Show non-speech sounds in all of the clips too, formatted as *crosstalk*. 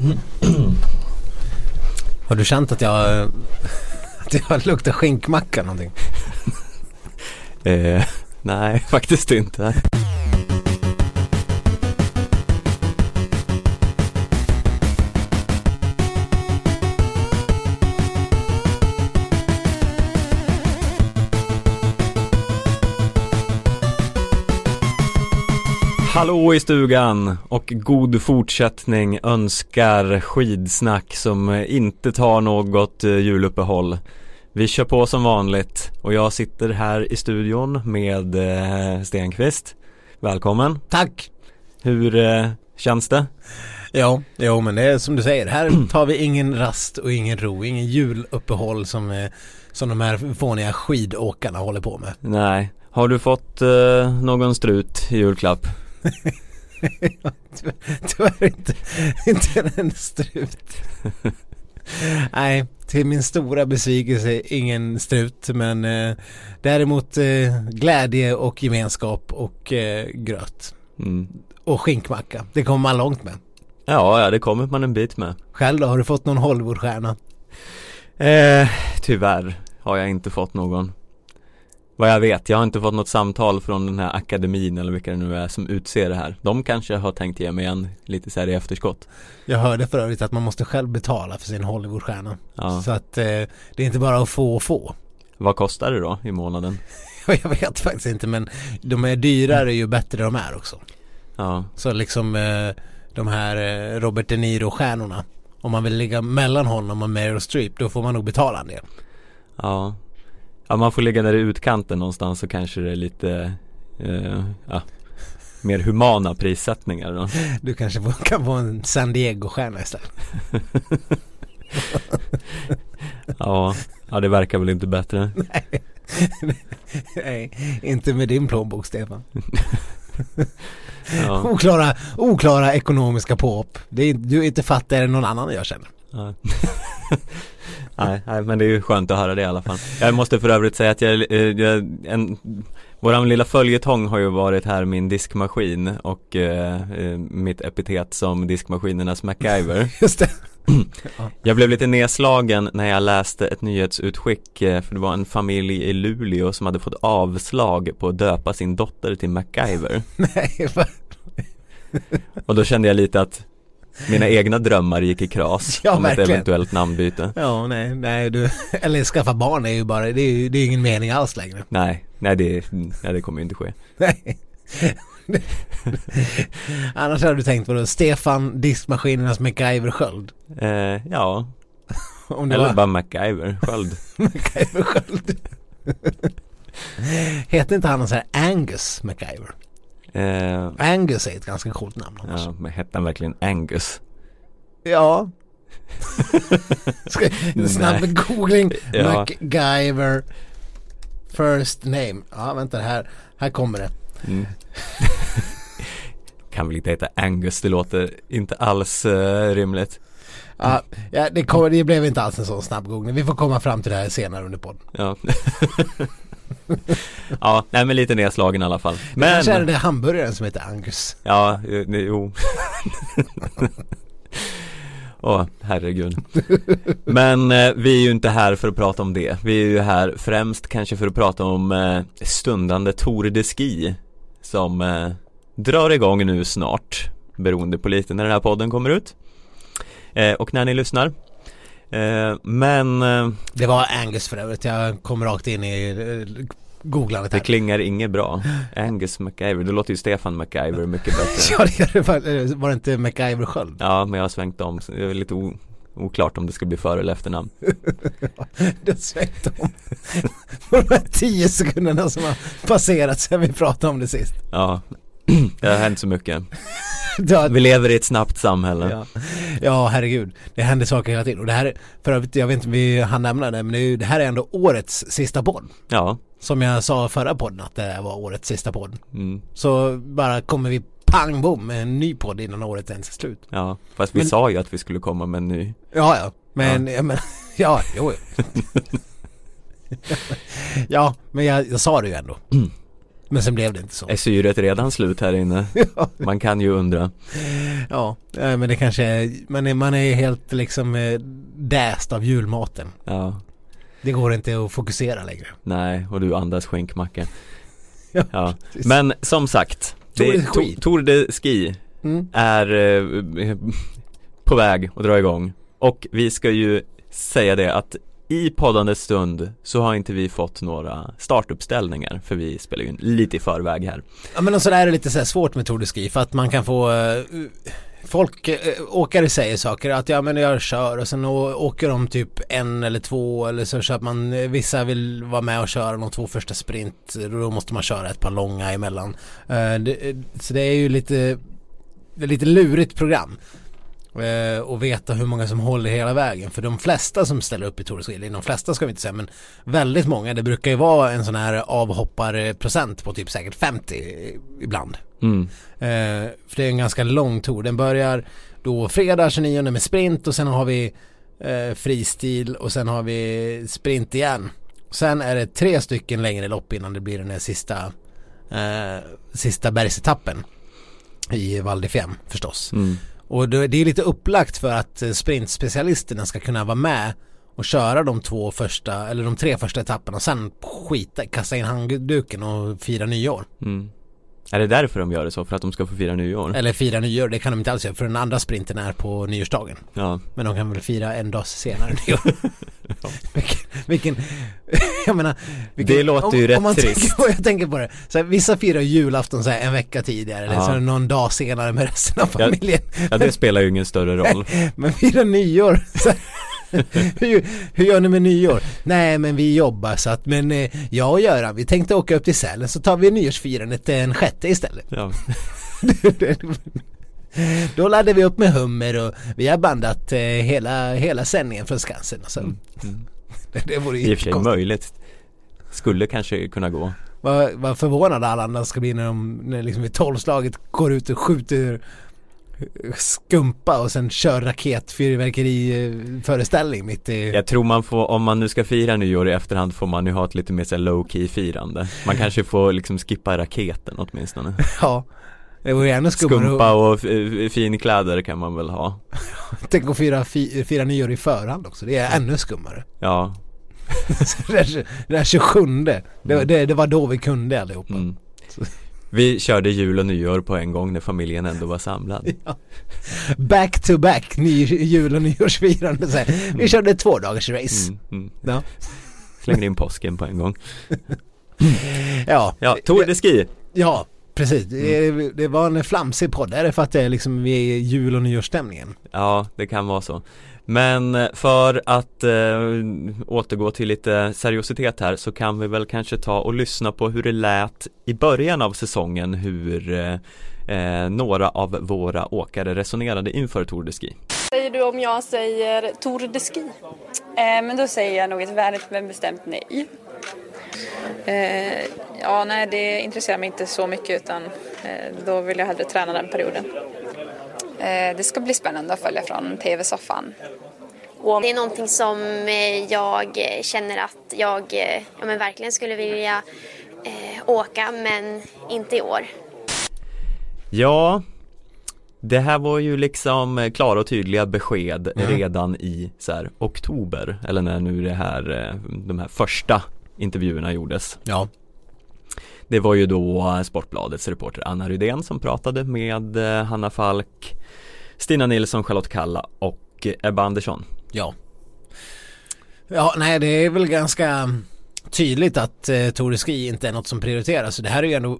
Mm. *clears throat* Har du känt att jag, *laughs* att jag luktar skinkmacka någonting? Eh, nej, *laughs* faktiskt inte. Hallå i stugan och god fortsättning önskar skidsnack som inte tar något eh, juluppehåll. Vi kör på som vanligt och jag sitter här i studion med eh, Stenqvist. Välkommen! Tack! Hur eh, känns det? Ja, jo men det är som du säger. Här tar vi ingen rast och ingen ro, ingen juluppehåll som, som de här fåniga skidåkarna håller på med. Nej, har du fått eh, någon strut i julklapp? *laughs* Tyvärr inte, inte en strut. Nej, till min stora besvikelse ingen strut men eh, däremot eh, glädje och gemenskap och eh, gröt. Mm. Och skinkmacka. Det kommer man långt med. Ja, ja, det kommer man en bit med. Själv då, har du fått någon Hollywoodstjärna? Eh, tyvärr har jag inte fått någon. Vad jag vet, jag har inte fått något samtal från den här akademin eller vilka det nu är som utser det här. De kanske har tänkt ge mig en lite så här i efterskott. Jag hörde för övrigt att man måste själv betala för sin Hollywoodstjärna. Ja. Så att eh, det är inte bara att få och få. Vad kostar det då i månaden? *laughs* Jag vet faktiskt inte men de är dyrare ju bättre de är också. Ja, Så liksom eh, de här eh, Robert De Niro-stjärnorna. Om man vill ligga mellan honom och Meryl Streep då får man nog betala en del. ja. Ja, man får ligga där i utkanten någonstans så kanske det är lite, eh, ja, mer humana prissättningar då. *laughs* Du kanske kan få en San Diego-stjärna istället. *laughs* Ja, ja det verkar väl inte bättre. *laughs* Nej, inte med din plånbok Stefan. Ja, Oklara, oklara ekonomiska påhopp. Du är inte fattigare än någon annan jag känner. ja. Nej, nej, men det är ju skönt att höra det i alla fall. Jag måste för övrigt säga att jag, eh, jag en, Våran lilla följetong har ju varit här min diskmaskin och eh, eh, mitt epitet som diskmaskinernas MacGyver. *laughs* Just det. *clears throat* Jag blev lite nedslagen när jag läste ett nyhetsutskick eh, för det var en familj i Luleå som hade fått avslag på att döpa sin dotter till MacGyver. *laughs* Nej? Och då kände jag lite att mina egna drömmar gick i kras *laughs* Ja, om ett verkligen. eventuellt namnbyte. Ja, nej, nej du, eller skaffa barn är ju bara, det är ju det är ingen mening alls längre. Nej, nej det, nej, det kommer ju inte ske. Nej. *laughs* Annars hade du tänkt på då, Stefan diskmaskinernas MacGyver-sköld. Eh, ja, eller var bara MacGyver, sköld. *laughs* MacGyver-sköld. Heter inte han sån här Angus MacGyver? Eh, Angus är ett ganska coolt namn annars. ja, men hette han verkligen Angus? Ja. *laughs* En snabb googling. Ja. MacGyver. First name. Ja, vänta här. Här kommer det. Mm. *laughs* kan väl inte heta Angus, det låter inte alls eh, rimligt. Ja, ja, det, kom, det blev inte alls en sån snabb googling. Vi får komma fram till det här senare under podden. Ja. *laughs* ja, nej men lite nedslagen i alla fall. Men... Kanske är det hamburgaren som heter Angus. ja, eh, jo. *laughs* Åh, herregud. Men eh, vi är ju inte här för att prata om det. Vi är ju här främst kanske för att prata om eh, stundande Tour de Ski som eh, drar igång nu snart beroende på lite när den här podden kommer ut eh, och när ni lyssnar. Eh, men eh, Det var Angus för övrigt. Jag kom rakt in i eh, googlandet det här. klingar inget bra. Angus MacGyver, det låter ju Stefan MacGyver mycket bättre. *laughs* Ja, det gör det faktiskt. var det inte MacGyver sköld? Ja, men jag har svängt om. Det är lite o- oklart om det ska bli för eller efternamn. *laughs* Du har svängt om. På *laughs* de här tio sekunderna som har passerat sedan vi pratade om det sist. Ja, det har hänt så mycket. *laughs* Har, Vi lever i ett snabbt samhälle. ja. ja, herregud. Det händer saker hela tiden. Och det här, är- för övrigt, jag vet inte om vi hann nämna det, men det, är ju- det här är ändå årets sista podd. Ja, Som jag sa förra podden att det här var årets sista podd. mm, Så bara kommer vi pang bom med en ny podd innan året ens är slut. ja. Fast vi Men- sa ju att vi skulle komma med en ny. Ja, ja. Men, ja, men, *laughs* ja, jo. *laughs* ja, men jag, jag sa det ju ändå. Men sen blev det inte så. Är syret redan slut här inne? *laughs* Man kan ju undra. Ja, men det kanske är, man är, man är helt liksom eh, däst av julmaten. Ja, Det går inte att fokusera längre. nej, och du andas skinkmacka. *laughs* Ja, Ja, men som sagt, Tour de Ski Mm. är eh, *laughs* på väg att dra igång och vi ska ju säga det att i poddandets stund så har inte vi fått några startuppställningar för vi spelar ju in lite i förväg här. Ja men och så där är det lite så här svårt med Tour de Ski för att man kan få eh, Folk, eh, åkare säger saker att ja men jag kör och sen åker de typ en eller två eller så köper man eh, Vissa vill vara med och köra de två första sprint och då måste man köra ett par långa emellan det, Så det är ju lite Det är lite lurigt program och veta hur många som håller hela vägen. För de flesta som ställer upp i Tour eller de flesta ska vi inte säga, men väldigt många, det brukar ju vara en sån här avhopparprocent på typ säkert 50 ibland. Mm. Eh, för det är en ganska lång tour. Den börjar då fredag 29 med sprint och sen har vi eh, fristil och sen har vi sprint igen. Sen är det tre stycken längre lopp innan det blir den här sista eh, sista bergsetappen i Val förstås. Mm. Och det är lite upplagt för att eh, sprintspecialisterna ska kunna vara med och köra de två första eller de tre första etapperna och sen skita, kasta in handduken och fira nyår. Mm. Är det därför de gör det så? För att de ska få fira nyår? Eller fira nyår, det kan de inte alls göra för den andra sprinten är på nyårsdagen. Ja, Men de kan väl fira en dag senare *laughs* nyår. vilken, vilken, jag menar vilken, Det låter ju rätt om man trist. *laughs* Tänker, jag tänker på det, så här, vissa firar julafton så här, en vecka tidigare eller Ja. så någon dag senare med resten av Ja. familjen. ja det spelar ju ingen större roll. *laughs* Men fira nyår. Så, *laughs* hur, hur gör ni med nyår? Nej men vi jobbar så att men eh, jag och Göran vi tänkte åka upp till Sälen så tar vi nyårsfirandet den sjätte istället. Ja. *laughs* Då laddar vi upp med hummer och vi har bandat eh, hela, hela sändningen från Skansen. Och så. Mm. *laughs* Det vore I och för sig möjligt. Skulle kanske kunna gå. Vad, vad förvånade alla andra ska bli när de när liksom vid tolvslaget går ut och skjuter skumpa och sen kör raketfyrverkeri föreställning mitt i Jag tror man får, om man nu ska fira nyår i efterhand får man ju ha ett lite mer så här low key firande. Man *laughs* kanske får liksom skippa raketen åtminstone. *laughs* Ja Det vore ännu skummare Skumpa och f- finkläder kan man väl ha. *laughs* Tänk att fira, fi, fira nyår i förhand också, det är ännu skummare Ja. Det, är, det är 27 det, det, det var då vi kunde allihopa Mm. Vi körde jul och nyår på en gång när familjen ändå var samlad. *laughs* Back to back, ny, jul och nyårsfirande. Vi körde två dagars race Mm, mm. Ja, Slängde in påsken på en gång. *laughs* ja, Ja, Tour de Ski. ja precis. Det, det var en flamsig podd, är det för att det är liksom vi är jul och nyårsstämningen? Ja, det kan vara så. Men eh, för att eh, återgå till lite seriositet här så kan vi väl kanske ta och lyssna på hur det lät i början av säsongen hur eh, eh, några av våra åkare resonerade inför Tour de Ski. säger du om jag säger Tour de Ski? Eh, men då säger jag nog ett vänligt men bestämt nej. Eh, ja, nej, det intresserar mig inte så mycket utan eh, då vill jag hellre träna den perioden. Eh, det ska bli spännande att följa från TV-soffan. Det är någonting som eh, jag eh, känner att jag ja, men verkligen skulle vilja eh, åka, men inte i år. Ja, det här var ju liksom klara och tydliga besked Mm. redan i så här, oktober eller när nu det här, de här första intervjuerna gjordes. Ja, Det var ju då Sportbladets reporter Anna Rydén som pratade med Hanna Falk, Stina Nilsson, Charlotte Kalla och eh, Ebba Andersson. ja Ja, nej det är väl ganska tydligt att eh, Ski inte är något som prioriteras. Så det här är ju ändå,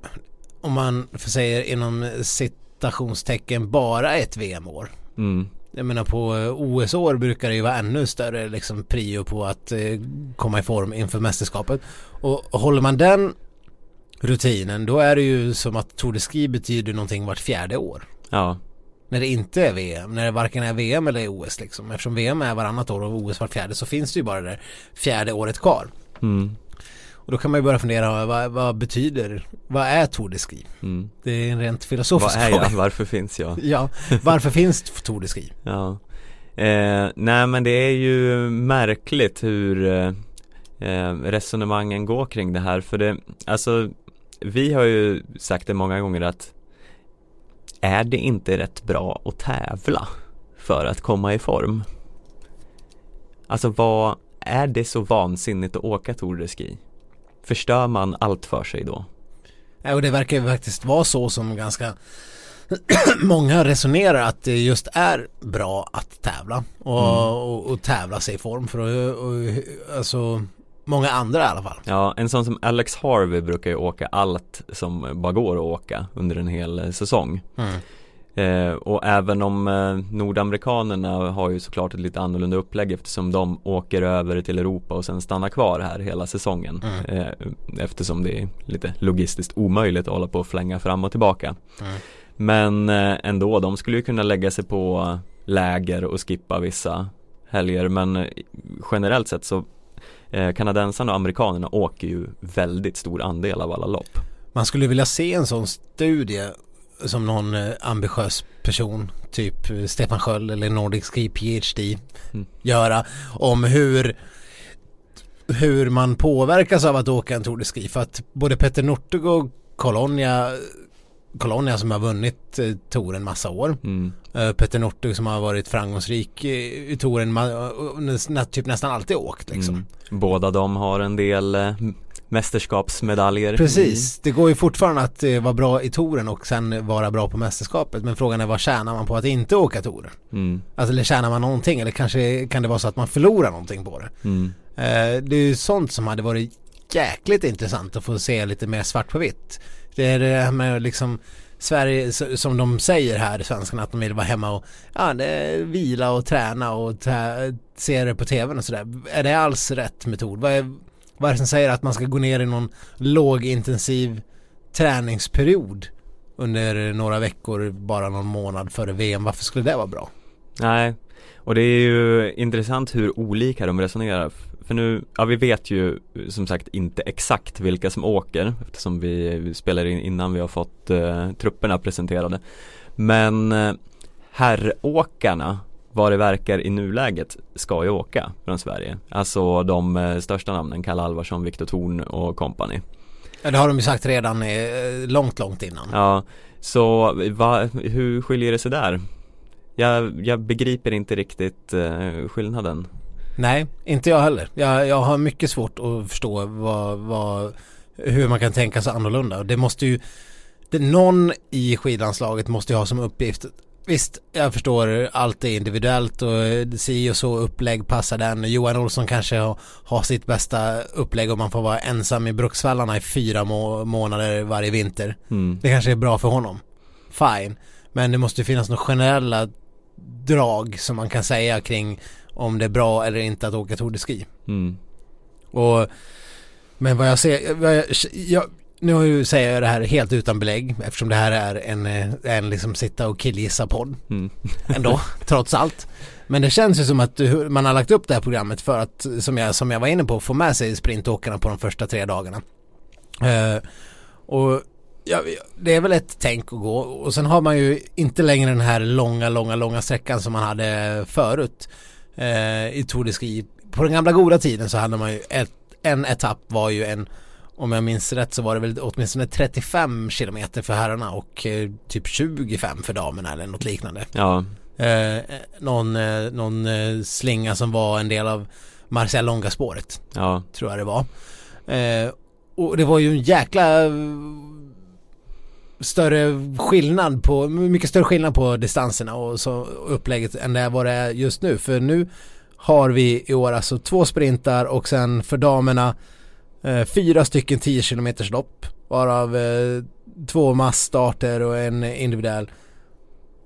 om man säga inom citationstecken, bara ett VM-år. Mm. Jag menar på eh, OS-år brukar det ju vara ännu större liksom prio på att eh, komma i form inför mästerskapet. Och, och håller man den rutinen då är det ju som att Tour de Ski betyder någonting vart fjärde år. Ja, När det inte är VM, när det varken är VM eller OS liksom. Eftersom VM är varannat år och OS vart fjärde så finns det ju bara det fjärde året kvar. mm. Och då kan man ju börja fundera, vad, vad betyder, vad är Tour de Ski? Mm. Det är en rent Vad filosofisk är fråga. jag? *laughs* Varför finns jag? Ja, varför finns Tour de Ski? Ja. Eh, nej men det är ju märkligt hur eh, eh, resonemangen går kring det här för det, alltså vi har ju sagt det många gånger att är det inte rätt bra att tävla för att komma i form? Alltså vad, är det så vansinnigt att åka Tour de Ski? Förstör man allt för sig då? Ja, och det verkar ju faktiskt vara så som ganska *clears throat* många resonerar att det just är bra att tävla och, mm. och, och tävla sig i form för att, och, alltså många andra i alla fall. Ja, en sån som Alex Harvey brukar ju åka allt som bara går att åka under en hel säsong. Mm. Eh, och även om eh, nordamerikanerna har ju såklart ett lite annorlunda upplägg eftersom de åker över till Europa och sen stannar kvar här hela säsongen. Mm. Eh, eftersom det är lite logistiskt omöjligt att hålla på och flänga fram och tillbaka. Mm. Men eh, ändå, de skulle ju kunna lägga sig på läger och skippa vissa helger men eh, generellt sett så eh, kanadensarna och amerikanerna åker ju väldigt stor andel av alla lopp. Man skulle vilja se en sån studie som någon eh, ambitiös person, typ eh, Stefan Sköld eller Nordic Ski PhD, mm. göra om hur hur man påverkas av att åka en Tour de Ski för att både Petter Northug och Colonia Colonia som har vunnit eh, Tour en massa år. Mm. Uh, Petter Northug som har varit framgångsrik i, touren, typ nästan alltid åkt liksom. Mm. Båda de har en del uh, mästerskapsmedaljer. Precis, det går ju fortfarande att uh, vara bra i touren och sen vara bra på mästerskapet. Men frågan är vad tjänar man på att inte åka touren? Mm. Alltså eller tjänar man någonting eller kanske kan det vara så att man förlorar någonting på det. Mm. Det är ju sånt som hade varit jäkligt intressant att få se lite mer svart på vitt. Det är det här med liksom Sverige som de säger här, svenskarna, att de vill vara hemma och ja, vila och träna och se det på tvn och sådär. Är det alls rätt metod? Vad är, vad är det som säger att man ska gå ner i någon lågintensiv träningsperiod under några veckor, bara någon månad före VM? Varför skulle det vara bra? Nej, och det är ju intressant hur olika de resonerar för nu, ja vi vet ju som sagt inte exakt vilka som åker eftersom vi, vi spelar in innan vi har fått eh, trupperna presenterade. Men eh, herråkarna vad det verkar i nuläget ska ju åka från Sverige. Alltså de eh, största namnen, Kalle Alvarsson, Viktor Thorn och kompani. Ja det har de ju sagt redan eh, långt, långt innan. Ja, så va, hur skiljer det sig där? Jag, jag begriper inte riktigt eh, skillnaden Nej, inte jag heller. Jag, jag har mycket svårt att förstå vad, vad, hur man kan tänka sig annorlunda. Det måste ju, det, någon i skidlandslaget måste ju ha som uppgift Visst, jag förstår allt är individuellt och si och så upplägg passar den. Johan Olsson kanske har, har sitt bästa upplägg om man får vara ensam i Bruksvallarna i fyra må månader varje vinter. Mm. Det kanske är bra för honom. Fine. Men det måste finnas några generella drag som man kan säga kring om det är bra eller inte att åka Tour de Ski. Mm. Och, men vad jag ser, vad jag, jag, nu säger jag det här helt utan belägg eftersom det här är en, en liksom sitta och killgissa podd mm. *laughs* ändå, trots allt. Men det känns ju som att man har lagt upp det här programmet för att, som jag, som jag var inne på, få med sig sprintåkarna på de första tre dagarna. Uh, och ja, det är väl ett tänk att gå och sen har man ju inte längre den här långa, långa, långa sträckan som man hade förut eh, i Tour de Ski. På den gamla goda tiden så hade man ju ett, en etapp var ju en om jag minns rätt så var det väl åtminstone 35 kilometer för herrarna och eh, typ 25 för damerna eller något liknande. Ja. Eh, någon, eh, någon eh, slinga som var en del av Marcel Longa spåret. Ja. Tror jag det var. Eh, och det var ju en jäkla större skillnad på, mycket större skillnad på distanserna och så upplägget än det vad det är just nu. För nu har vi i år alltså två sprintar och sen för damerna eh, fyra stycken 10 km lopp varav eh, två massstarter och en individuell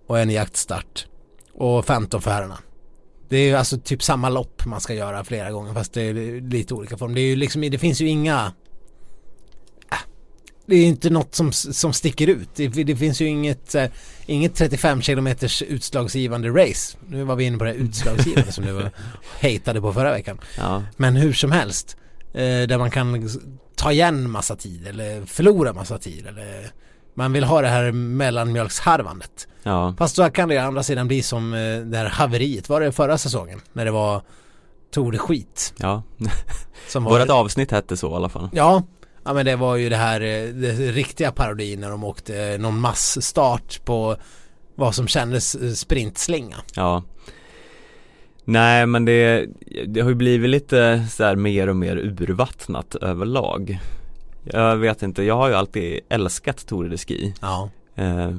och en jaktstart och 15 för herrarna. Det är ju alltså typ samma lopp man ska göra flera gånger fast det är lite olika form. Det är ju liksom, det finns ju inga det är inte något som, som sticker ut. Det, det finns ju inget, äh, inget 35 km utslagsgivande race. Nu var vi inne på det utslagsgivande som du *laughs* var hejtade på förra veckan. Ja. Men hur som helst. Eh, där man kan ta igen massa tid eller förlora massa tid eller man vill ha det här mellanmjölksharvandet. Ja. Fast så kan det å andra sidan bli som eh, det här haveriet. Var det förra säsongen? När det var Tour de skit. Ja. Som *laughs* Vårat avsnitt hette så i alla fall. Ja, Ja men det var ju det här eh, det riktiga parodin när de åkte eh, någon massstart på vad som kändes eh, sprintslinga. Ja Nej men det, det har ju blivit lite så här mer och mer urvattnat överlag Jag vet inte, jag har ju alltid älskat Tour de Ski Ja. eh,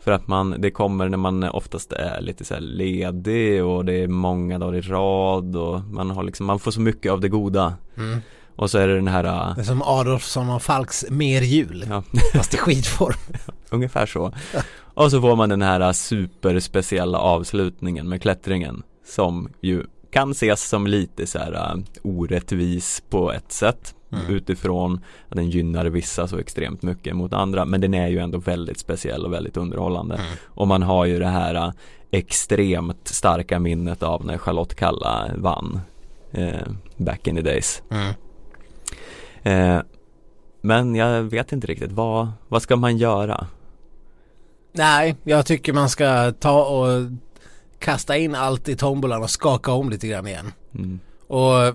För att man, det kommer när man oftast är lite så här ledig och det är många dagar i rad och man har liksom, man får så mycket av det goda Mm. Och så är det den här, äh, Det är som Adolfsson och Falks mer jul. ja, Fast i skitform. *laughs* ungefär så Och så får man den här äh, superspeciella avslutningen med klättringen Som ju kan ses som lite så här äh, orättvis på ett sätt Mm. Utifrån att den gynnar vissa så extremt mycket mot andra Men den är ju ändå väldigt speciell och väldigt underhållande Mm. Och man har ju det här extremt starka minnet av när Charlotte Kalla vann eh, Back in the days Mm. Eh, Men jag vet inte riktigt, vad, vad ska man göra? Nej, jag tycker man ska ta och kasta in allt i tombolan och skaka om lite grann igen. Mm. Och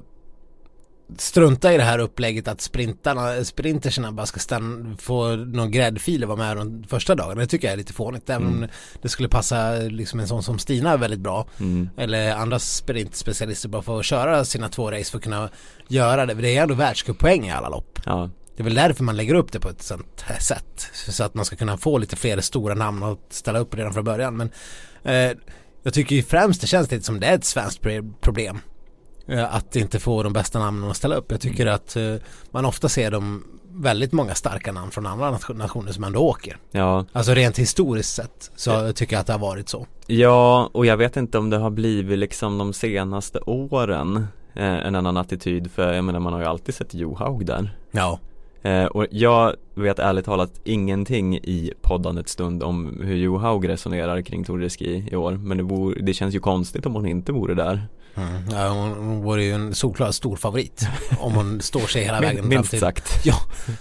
strunta i det här upplägget att sprintarna, sprinterserna bara ska stanna, få någon gräddfil och vara med de första dagarna. Det tycker jag är lite fånigt. Även om det skulle passa liksom en sån som Stina väldigt bra. Mm. Eller andra sprintspecialister bara att köra sina två race för att kunna göra det. Det är ändå världscuppoäng i alla lopp. Ja, Det är väl därför man lägger upp det på ett sånt här sätt. Så att man ska kunna få lite fler stora namn och ställa upp redan från början. Men eh, jag tycker ju främst det känns lite som det är ett svenskt problem. Eh, att inte få de bästa namnen att ställa upp. Jag tycker att eh, man ofta ser de väldigt många starka namn från andra nation- nationer som ändå åker. ja, Alltså rent historiskt sett så tycker jag att det har varit så. ja och jag vet inte om det har blivit liksom de senaste åren eh, en annan attityd för jag menar man har ju alltid sett Johaug där Ja. Eh, och jag vet ärligt talat ingenting i poddandets stund om hur Johaug resonerar kring Tour de Ski i år men det, vore, det känns ju konstigt om hon inte vore där Mm. ja hon, hon vore ju en solklar stor favorit om hon *laughs* står sig hela vägen fram Minst till sagt Ja,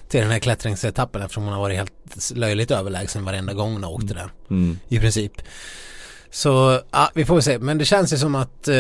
till den här klättringsetappen eftersom hon har varit helt löjligt överlägsen varenda gång hon har åkt där. mm. I princip. Så, ja, vi får se. Men det känns ju som att eh,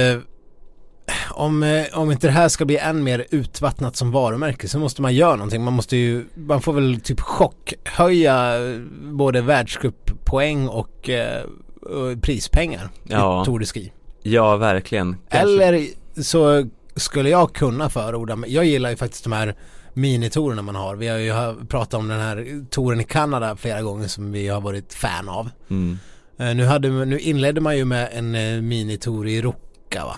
om, eh, om inte det här ska bli än mer utvattnat som varumärke så måste man göra någonting. Man måste ju, man får väl typ chockhöja eh, både världscuppoäng och eh, och prispengar Ja. i Tour de Ski. Ja verkligen Kanske- Eller så skulle jag kunna förorda, jag gillar ju faktiskt de här minitorerna man har. Vi har ju pratat om den här touren i Kanada flera gånger som vi har varit fan av. mm. Nu, hade, nu inledde man ju med en minitour i Ruka va?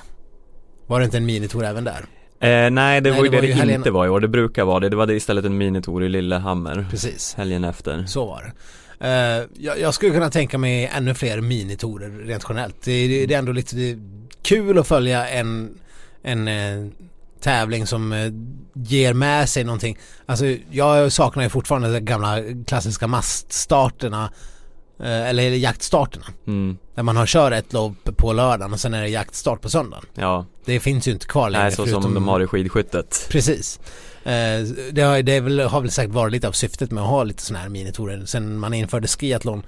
Var det inte en minitour även där? eh, Nej det Nej, var ju det det var det ju helgen- inte var i år, det brukar vara det Det var det istället en minitour i Lillehammer Precis, helgen efter så var det. Eh, jag, jag skulle kunna tänka mig ännu fler minitorer rent generellt. Det, det, det är ändå lite kul att följa en, en eh, tävling som eh, ger med sig någonting. Alltså jag saknar ju fortfarande de gamla klassiska maststarterna eller jaktstarterna. mm. Där man har kört ett lopp på lördagen och sen är det jaktstart på söndagen. Ja, Det finns ju inte kvar längre. nej så som de har i skidskyttet Precis. Eh, det, har, det väl, har väl säkert varit lite av syftet med att ha lite sådana här minitourer. Sen man införde skiathlon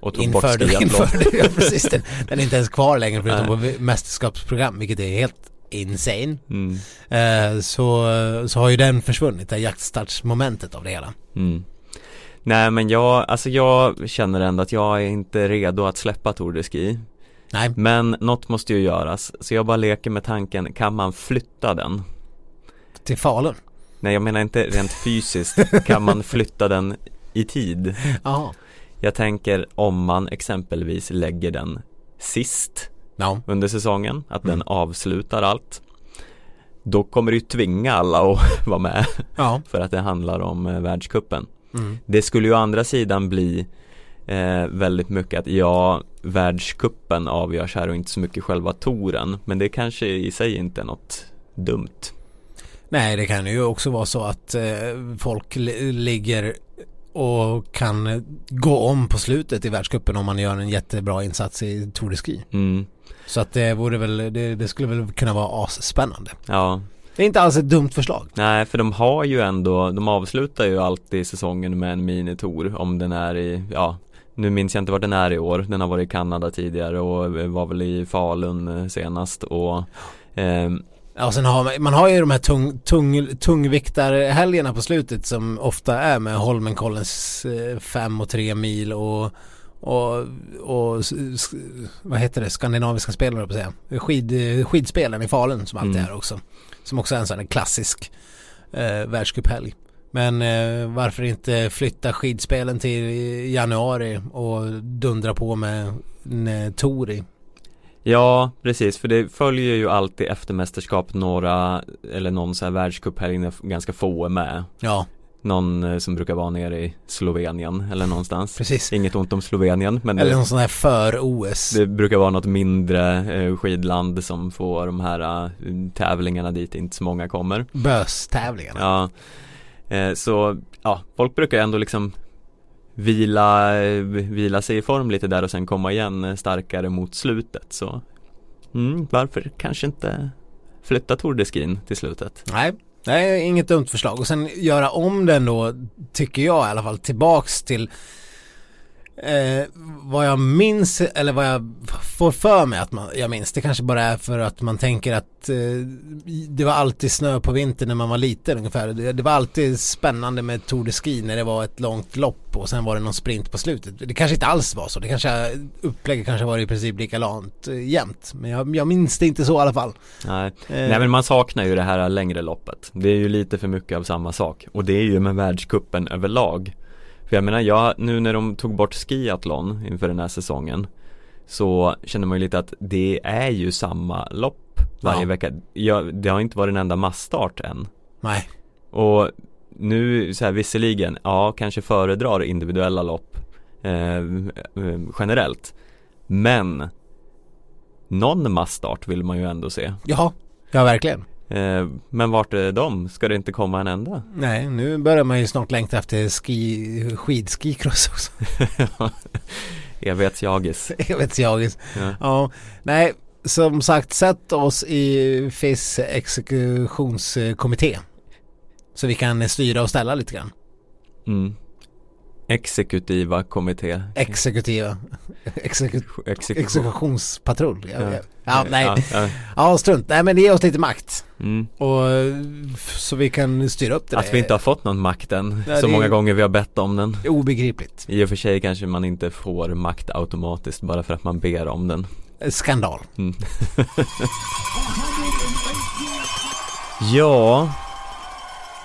och tog bort införde, skiathlon införde ja, *laughs* precis, den, den är inte ens kvar längre förutom Nej. på mästerskapsprogram vilket är helt insane. mm. Eh, så, så har ju den försvunnit, det här jaktstartsmomentet av det hela. Mm. Nej men jag, alltså jag känner ändå att jag är inte redo att släppa Tour de Ski Nej, Men något måste ju göras, så jag bara leker med tanken, kan man flytta den? till Falun. Nej jag menar inte rent fysiskt, kan man flytta den i tid? Ja. Jag tänker om man exempelvis lägger den sist Ja. under säsongen, att Mm. den avslutar allt Då kommer det ju tvinga alla att *laughs* vara med Ja. för att det handlar om eh, världskuppen Mm. Det skulle ju å andra sidan bli eh, väldigt mycket att ja, världskuppen avgörs här och inte så mycket själva touren Men det kanske i sig inte är något dumt Nej, det kan ju också vara så att eh, folk li- ligger och kan gå om på slutet i världscupen om man gör en jättebra insats i Tour de Ski. mm, Så att det vore väl, det, det skulle väl kunna vara asspännande. Ja, Det är inte alls ett dumt förslag. nej för de har ju ändå, de avslutar ju alltid säsongen med en minitour om den är i, ja nu minns jag inte vart den är i år, den har varit i Kanada tidigare och var väl i Falun eh, senast och ehm, Ja, sen har man, man har ju de här tung, tung, tungviktarhelgerna på slutet som ofta är med Holmenkollens eh, fem och tre mil och och, och vad heter det, skandinaviska spelare på säga. Skid, skidspelen i Falun som alltid mm. är också. Som också är en sån här klassisk eh, världscuphelg. Men eh, varför inte flytta skidspelen till januari och dundra på med en Tori Ja, precis, för det följer ju alltid efter mästerskap några eller någon sån här världscuphelg när ganska få är med. Ja. Någon eh, som brukar vara nere i Slovenien eller någonstans. Precis. Inget ont om Slovenien. Men eller det, någon sån här för-OS. Det brukar vara något mindre eh, skidland som får de här uh, tävlingarna dit inte så många kommer. Bös-tävlingarna. Ja. Eh, så ja, folk brukar ändå liksom vila, vila sig i form lite där och sen komma igen starkare mot slutet så mm, varför kanske inte flytta Tour de Skin till slutet? Nej, Nej, inget dumt förslag. Och sen göra om den då tycker jag i alla fall tillbaks till Eh, vad jag minns, eller vad jag får för mig att man, jag minns, det kanske bara är för att man tänker att eh, det var alltid snö på vintern när man var liten ungefär. Det, det, var alltid spännande med Tour de Ski när det var ett långt lopp och sen var det någon sprint på slutet. Det kanske inte alls var så, det kanske, upplägget kanske var i princip likadant eh, jämt. Men jag, jag minns det inte så i alla fall. Nej. Eh. Nej men man saknar ju det här längre loppet. Det är ju lite för mycket av samma sak. Och det är ju med världskuppen överlag. För jag menar, jag, nu när de tog bort skiathlon inför den här säsongen Så känner man ju lite att det är ju samma lopp varje ja. vecka. Jag, Det har inte varit en enda massstart än. Nej. Och nu så här visserligen, ja kanske föredrar individuella lopp eh, eh generellt. Men Någon massstart vill man ju ändå se. Ja, ja verkligen men vart är de? Ska det inte komma en enda? *laughs* Nej, nu börjar man ju snart längta efter ski, skidskikross också. *laughs* Evighetsjagis. *laughs* Evighetsjagis. Ja. ja. Nej, som sagt, sätt oss i FIS exekutionskommitté. Så vi kan styra och ställa lite grann. Mm. Exekutiva kommitté. Exekutiva. Exeku Exekution. Exekutionspatrull. Ja. Ja, ja, nej. Ja, ja. ja, strunt, nej men ge oss lite makt. Mm. Och så vi kan styra upp det Att där. vi inte har fått någon makt än. Ja, Så många gånger vi har bett om den. Obegripligt. I och för sig kanske man inte får makt automatiskt bara för att man ber om den. Skandal. Mm. *laughs* Ja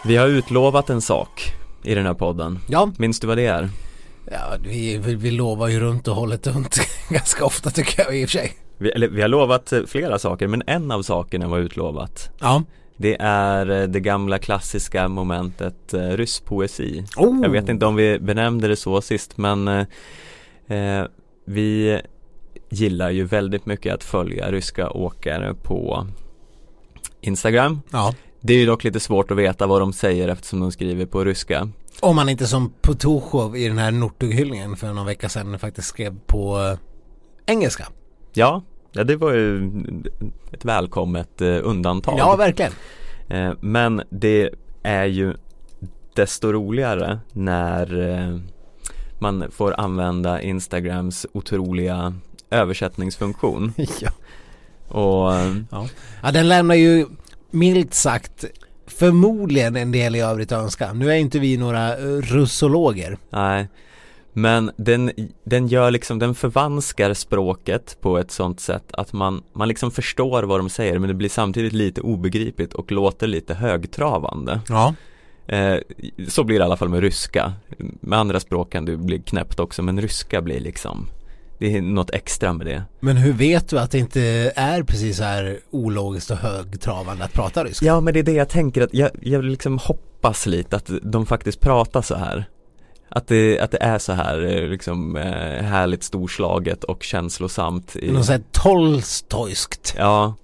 Vi har utlovat en sak i den här podden. Ja. Minns du vad det är? Ja, vi, vi, vi lovar ju runt och hållet runt *laughs* ganska ofta tycker jag i och för sig. Vi, eller, vi har lovat flera saker men en av sakerna var utlovat. Ja. Det är eh, det gamla klassiska momentet eh, rysspoesi. Oh. Jag vet inte om vi benämnde det så sist men eh, eh, vi gillar ju väldigt mycket att följa ryska åkare på Instagram. Ja. Det är ju dock lite svårt att veta vad de säger eftersom de skriver på ryska. Om man inte som Putushov i den här Nortug-hyllningen för någon vecka sedan faktiskt skrev på eh, engelska. Ja, ja det var ju ett välkommet eh, undantag. Ja, verkligen. Eh, men det är ju desto roligare när man får använda Instagrams otroliga översättningsfunktion. *laughs* ja. Och ja. ja, den lämnar ju milt sagt förmodligen en del i övrigt att önska. Nu är inte vi några eh, russologer. Nej, men den, den gör liksom, den förvanskar språket på ett sånt sätt att man, man liksom förstår vad de säger men det blir samtidigt lite obegripligt och låter lite högtravande. Ja. Eh, så blir det i alla fall med ryska. Med andra språk kan det bli knäppt också men ryska blir liksom det är något extra med det. Men hur vet du att det inte är precis så här ologiskt och högtravande att prata ryska? Ja men det är det jag tänker att jag, jag liksom hoppas lite att de faktiskt pratar så här. Att det, att det är så här eh, liksom eh, härligt storslaget och känslosamt. I... Något sånt tolstojskt. *laughs* Ja.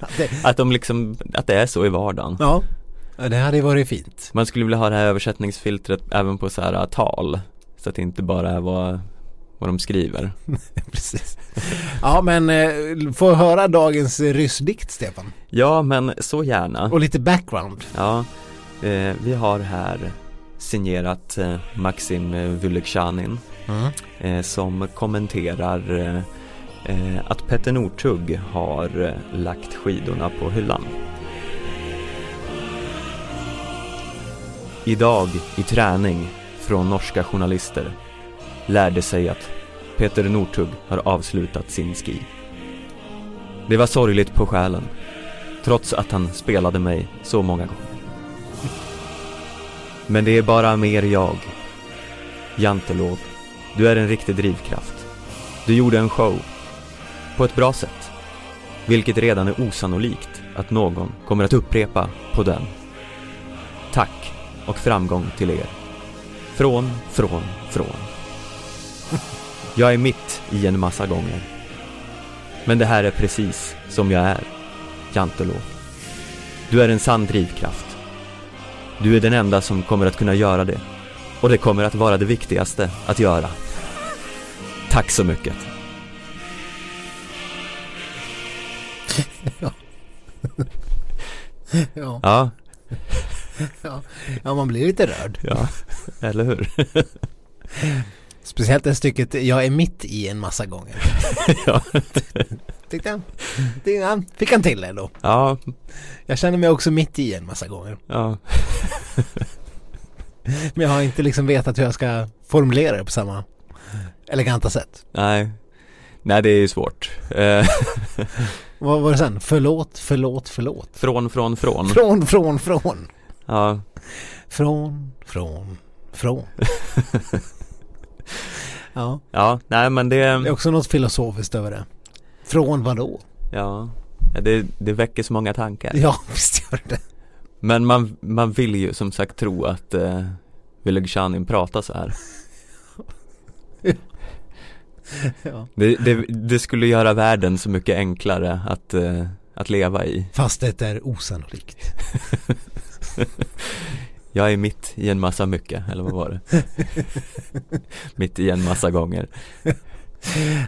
att, det... att de liksom, att det är så i vardagen. Ja. Det hade varit fint. Man skulle vilja ha det här översättningsfiltret även på så här tal. Så att det inte bara är vad de skriver. *laughs* Precis. *laughs* Ja men eh, få höra dagens ryssdikt Stefan. Ja men så gärna. Och lite background. Ja, eh, vi har här signerat eh, Maxim Vylekshanin mm. eh, som kommenterar eh, eh, att Petter Northug har eh, lagt skidorna på hyllan. Idag i träning från norska journalister lärde sig att Peter Northug har avslutat sin ski. Det var sorgligt på själen, trots att han spelade mig så många gånger. Men det är bara mer jag. Jantelov, du är en riktig drivkraft. Du gjorde en show. På ett bra sätt. Vilket redan är osannolikt att någon kommer att upprepa på den. Tack och framgång till er. Från, från, från. Jag är mitt i en massa gånger. Men det här är precis som jag är, Jantelov. Du är en sann drivkraft. Du är den enda som kommer att kunna göra det. Och det kommer att vara det viktigaste att göra. Tack så mycket. *laughs* Ja, Ja, ja. ja, man blir lite rörd. ja, eller hur? *laughs* Speciellt det stycket jag är mitt i en massa gånger. *laughs* ja. Tyckte jag. Det, han fick han till ändå. ja, Jag känner mig också mitt i en massa gånger. ja, *laughs* Men jag har inte liksom vetat hur jag ska formulera det på samma eleganta sätt. nej. Nej, det är ju svårt. Eh, *laughs* Vad var det sen? Förlåt, förlåt, förlåt. från, från, från. Från, från, från. Ja, Från, från, från. *laughs* ja, ja, nej men det är det, också något filosofiskt över det. Från vad då? ja, det, det väcker så många tankar. Ja, *laughs* visst gör det Men man, man vill ju som sagt tro att eh, Wilhelm Shanin pratar så här. *laughs* ja. Det, det, det skulle göra världen så mycket enklare att, eh, att leva i. Fast det är osannolikt. Jag är mitt i en massa mycket, eller vad var det? *laughs* mitt i en massa gånger.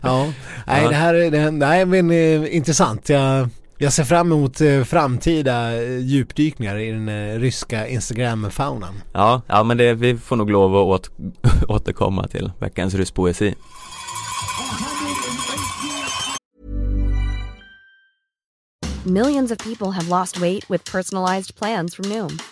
Ja, nej det här är, nej, men, eh, intressant. Jag, jag ser fram emot eh, framtida eh, djupdykningar i den eh, ryska Instagram-faunan. Ja, ja men det, vi får nog lov att åt, *laughs* återkomma till veckans rysspoesi. Millions of people have lost weight with personalized plans from Noom,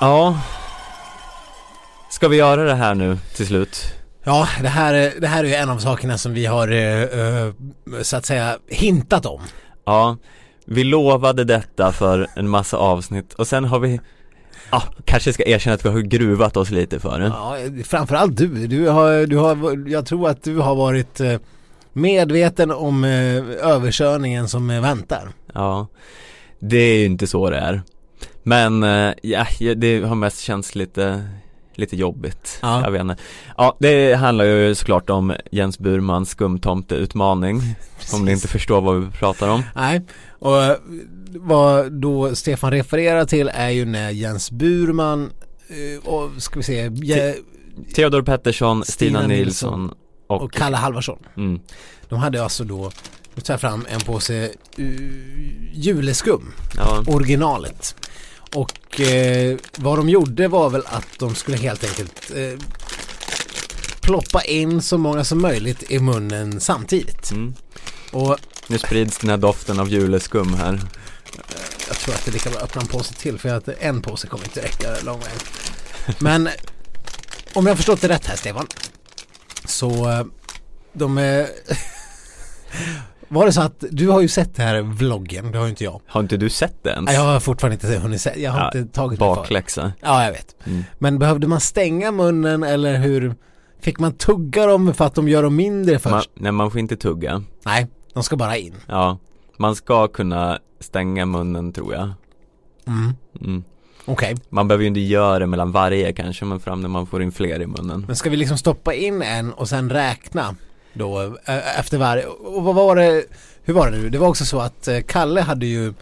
Ja, ska vi göra det här nu till slut? Ja, det här, är- det här är ju en av sakerna som vi har eh, eh, så att säga hintat om. Ja, vi lovade detta för en massa avsnitt och sen har vi Ja, kanske ska erkänna att vi har gruvat oss lite för det. Ja, framförallt du. Du har, du har, jag tror att du har varit eh, medveten om eh, överkörningen som eh, väntar. Ja, det är ju inte så det är. Men eh, ja, det har mest känts lite, lite jobbigt. Ja. Jag vet inte. Ja, det handlar ju såklart om Jens Burmans skumtomte-utmaning. *laughs* Om ni inte förstår vad vi pratar om. Nej, och eh, vad då Stefan refererar till är ju när Jens Burman eh, och ska vi se, Je- Theodor Pettersson, Stina, Stina Nilsson Nilsson och, och Kalle Halvarsson. mm, De hade alltså då, nu tar jag fram en påse uh, juleskum, ja, originalet. Och eh, vad de gjorde var väl att de skulle helt enkelt eh, ploppa in så många som möjligt i munnen samtidigt. mm. Och Nu sprids den här doften av juleskum här. jag tror att det är lika bra att öppna en påse till för att en påse kommer inte räcka lång väg. Men om jag förstått det rätt här Stefan så eh, de eh, var det så att du har ju sett det här vloggen, det har ju inte jag. Har inte du sett det ens? Nej, Jag har fortfarande inte hunnit se, jag har Ja, inte tagit mig för. Bakläxa. Ja, jag vet. Mm. Men behövde man stänga munnen eller hur fick man tugga dem för att de gör dem mindre först? Man, nej, man får inte tugga. Nej, de ska bara in. Ja, man ska kunna stänga munnen tror jag. Mm. Mm. Okej, Man behöver ju inte göra det mellan varje kanske, men fram när man får in fler i munnen. men ska vi liksom stoppa in en och sen räkna? Då eh, efter varje, och vad var det, hur var det nu? Det var också så att eh, Kalle hade ju,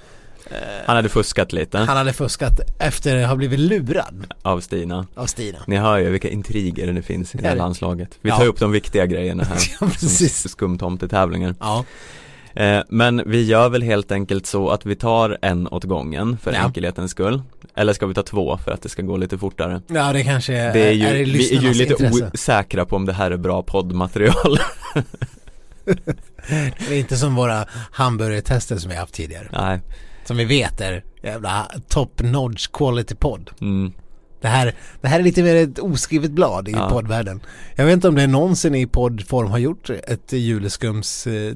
Han hade fuskat lite han hade fuskat efter att ha blivit lurad av Stina av Stina. Ni hör ju vilka intriger det finns i det här Ja, landslaget Vi Ja. tar upp de viktiga grejerna här *laughs* Ja, precis. Skumtomtetävlingar Ja, eh, Men vi gör väl helt enkelt så att vi tar en åt gången för Ja. enkelhetens skull Eller ska vi ta två för att det ska gå lite fortare? ja det kanske är, Det är ju, är det vi är ju lite intresse. osäkra på om det här är bra poddmaterial *laughs* Det är inte som våra hamburgertester som vi haft tidigare. Nej, Som vi vet är jävla top notch quality podd. mm. Det här, det här är lite mer ett oskrivet blad i Ja. poddvärlden. Jag vet inte om det någonsin i poddform har gjort ett juleskums eh,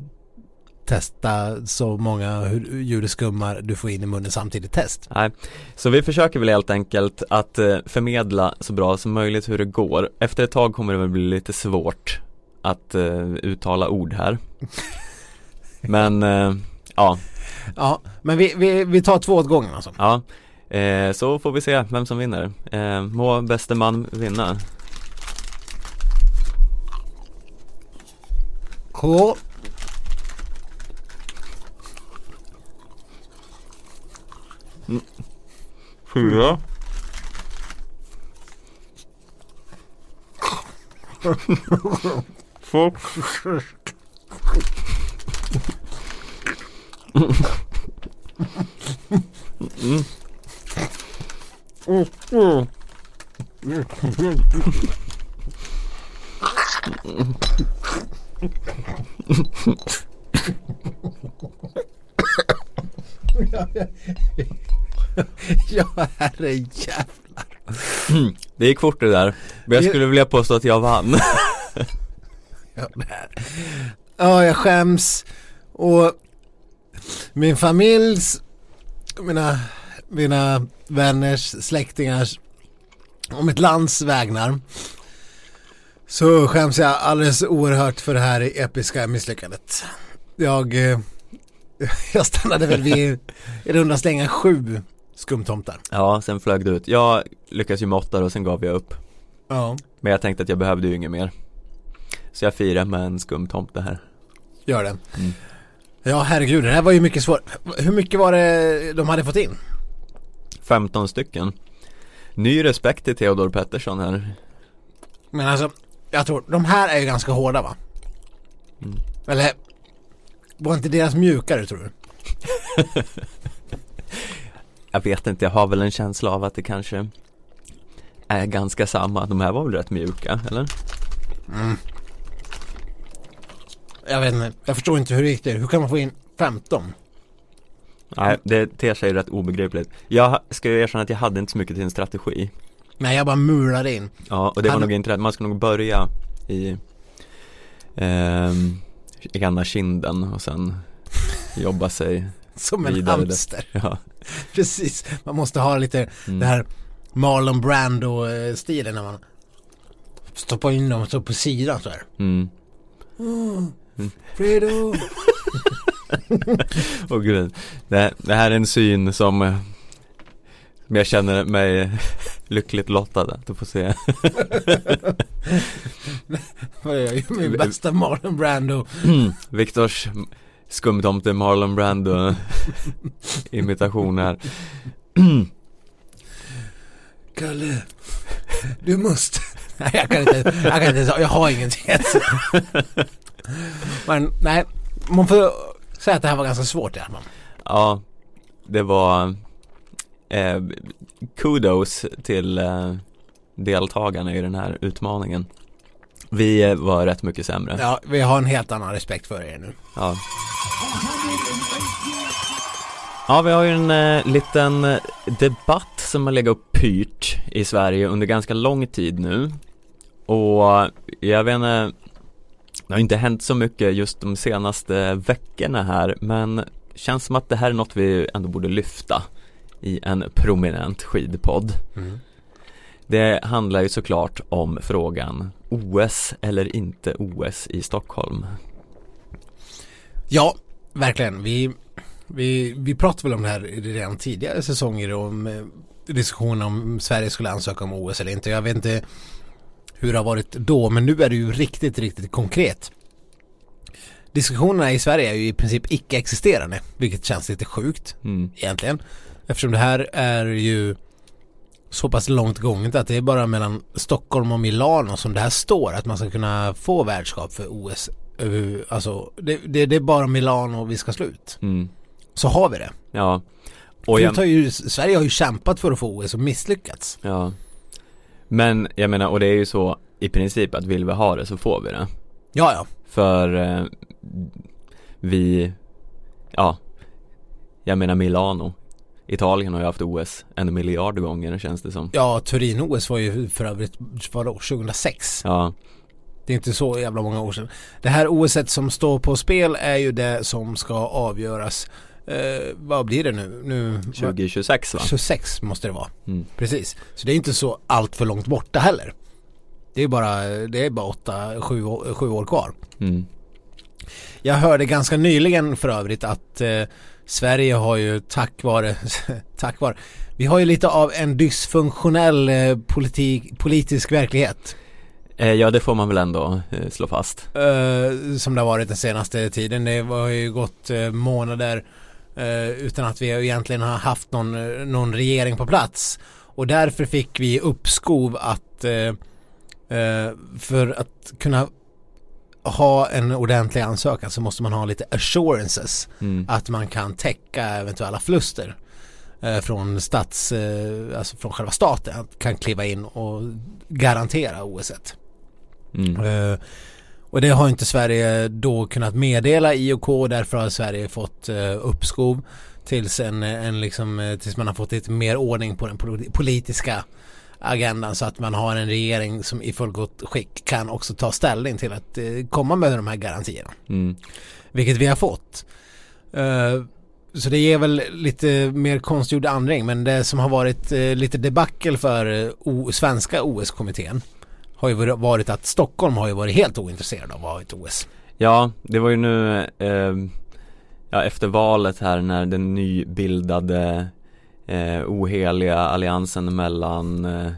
testa så många juleskummar du får in i munnen samtidigt test. Nej, så vi försöker väl helt enkelt att eh, förmedla så bra som möjligt hur det går. Efter ett tag kommer det väl bli lite svårt att eh, uttala ord här. *laughs* Men eh, ja, Ja, men vi, vi, vi tar två åt gången alltså. ja. Eh, så får vi se vem som vinner. Eh, må bäste man vinna. K. Fyra. *laughs* *laughs* ja, herrejävlar. *clears throat* Det gick fort det där. Men jag Det- skulle vilja påstå att jag vann. *laughs* Ja, ja, jag skäms. Och min familjs, mina, mina vänners, släktingars och mitt lands vägnar så skäms jag alldeles oerhört för det här episka misslyckandet. Jag, eh, *laughs* jag stannade väl vid i runda slängar sju skumtomtar. Ja, sen flög det ut. Jag lyckades ju med åtta och sen gav jag upp. Ja, Men jag tänkte att jag behövde ju inget mer. Så jag firar med en skumtomte här. gör det. Mm. Ja, herregud, det här var ju mycket svårt. Hur mycket var det de hade fått in? 15 stycken. Ny respekt till Theodor Pettersson här. Men alltså, jag tror, de här är ju ganska hårda va? Mm. Eller, var inte deras mjukare tror du? *laughs* Jag vet inte, jag har väl en känsla av att det kanske är ganska samma. De här var väl rätt mjuka, eller? Jag vet inte, jag förstår inte hur det gick till. Hur kan man få in 15? Nej, det ter sig rätt obegripligt. Jag ska ju erkänna att jag hade inte så mycket till en strategi. Nej, jag bara mulade in. Ja, och det var Han- nog inte rätt. Man ska nog börja i ehm, ena kinden och sen *laughs* jobba sig *laughs* Som en Vidare hamster. *laughs* Ja, *laughs* Precis, man måste ha lite mm. det här Marlon Brando-stilen när man stoppar in dem så på sidan så här. Mm. Fredo! Åh gud, det, det här är en syn som, eh, som jag känner mig lyckligt lottad att få se. Vad jag ju min bästa Marlon Brando. Viktors skumtomte Marlon Brando *laughs* imitation här. Kalle, du måste. *laughs* Nej, jag kan inte, jag kan inte, jag har ingenting. Men nej, man får säga att det här var ganska svårt fall. Ja, det var eh, kudos till eh, deltagarna i den här utmaningen. Vi var rätt mycket sämre. Ja, vi har en helt annan respekt för er nu. Ja. Ja, vi har ju en eh, liten eh, debatt som har legat och pyrt i Sverige under ganska lång tid nu. Och jag vet inte, det har inte hänt så mycket just de senaste veckorna här, men känns som att det här är något vi ändå borde lyfta i en prominent skidpodd. Det handlar ju såklart om frågan OS eller inte OS i Stockholm. Ja, verkligen. Vi, vi, vi pratade väl om det här redan tidigare säsonger om eh, diskussionen om Sverige skulle ansöka om OS eller inte. Jag vet inte hur det har varit då, men nu är det ju riktigt, riktigt konkret. diskussionerna i Sverige är ju i princip icke-existerande, vilket känns lite sjukt Mm. egentligen. Eftersom det här är ju så pass långt gånget att det är bara mellan Stockholm och Milano som det här står att man ska kunna få värdskap för OS. över- Alltså det, det, det är bara Milano vi ska slå ut. Mm. Så har vi det. Ja. Och jag, har ju, Sverige har ju kämpat för att få OS och misslyckats. ja. Men jag menar, och det är ju så i princip att vill vi ha det så får vi det. Ja, ja. För eh, vi, ja, jag menar Milano. Italien har ju haft OS en miljard gånger känns det som. Ja, Turin-OS var ju för övrigt, vadå, 2006? Ja, Det är inte så jävla många år sedan. Det här OSet som står på spel är ju det som ska avgöras. Eh, vad blir det nu? nu 2026 va? 26 måste det vara. Mm. Precis. Så det är inte så allt för långt borta heller. Det är bara, det är bara 8-7 år, sju år kvar. Mm. Jag hörde ganska nyligen för övrigt att eh, Sverige har ju tack vare, *laughs* tack vare, vi har ju lite av en dysfunktionell eh, politik, politisk verklighet. Eh, ja, det får man väl ändå eh, slå fast. Som det har varit den senaste tiden. Det har ju gått månader utan att vi egentligen har haft någon, någon regering på plats. Och därför fick vi uppskov att för att kunna ha en ordentlig ansökan så måste man ha lite assurances Mm. att man kan täcka eventuella förluster eh, från stats, eh, alltså från själva staten, att kan kliva in och garantera OS-et. Mm. Eh, och det har inte Sverige då kunnat meddela IOK och därför har Sverige fått eh, uppskov tills, en, en liksom, eh, tills man har fått lite mer ordning på den poli- politiska agendan så att man har en regering som i fullgott skick kan också ta ställning till att eh, komma med de här garantierna. Mm. Vilket vi har fått. Eh, så det ger väl lite mer konstgjord andring men det som har varit eh, lite debacle för svenska OS-kommittén har ju varit- varit att Stockholm har ju varit helt ointresserad av att ha ett OS. Ja, det var ju nu eh, ja, efter valet här när den nybildade eh, oheliga alliansen mellan eh,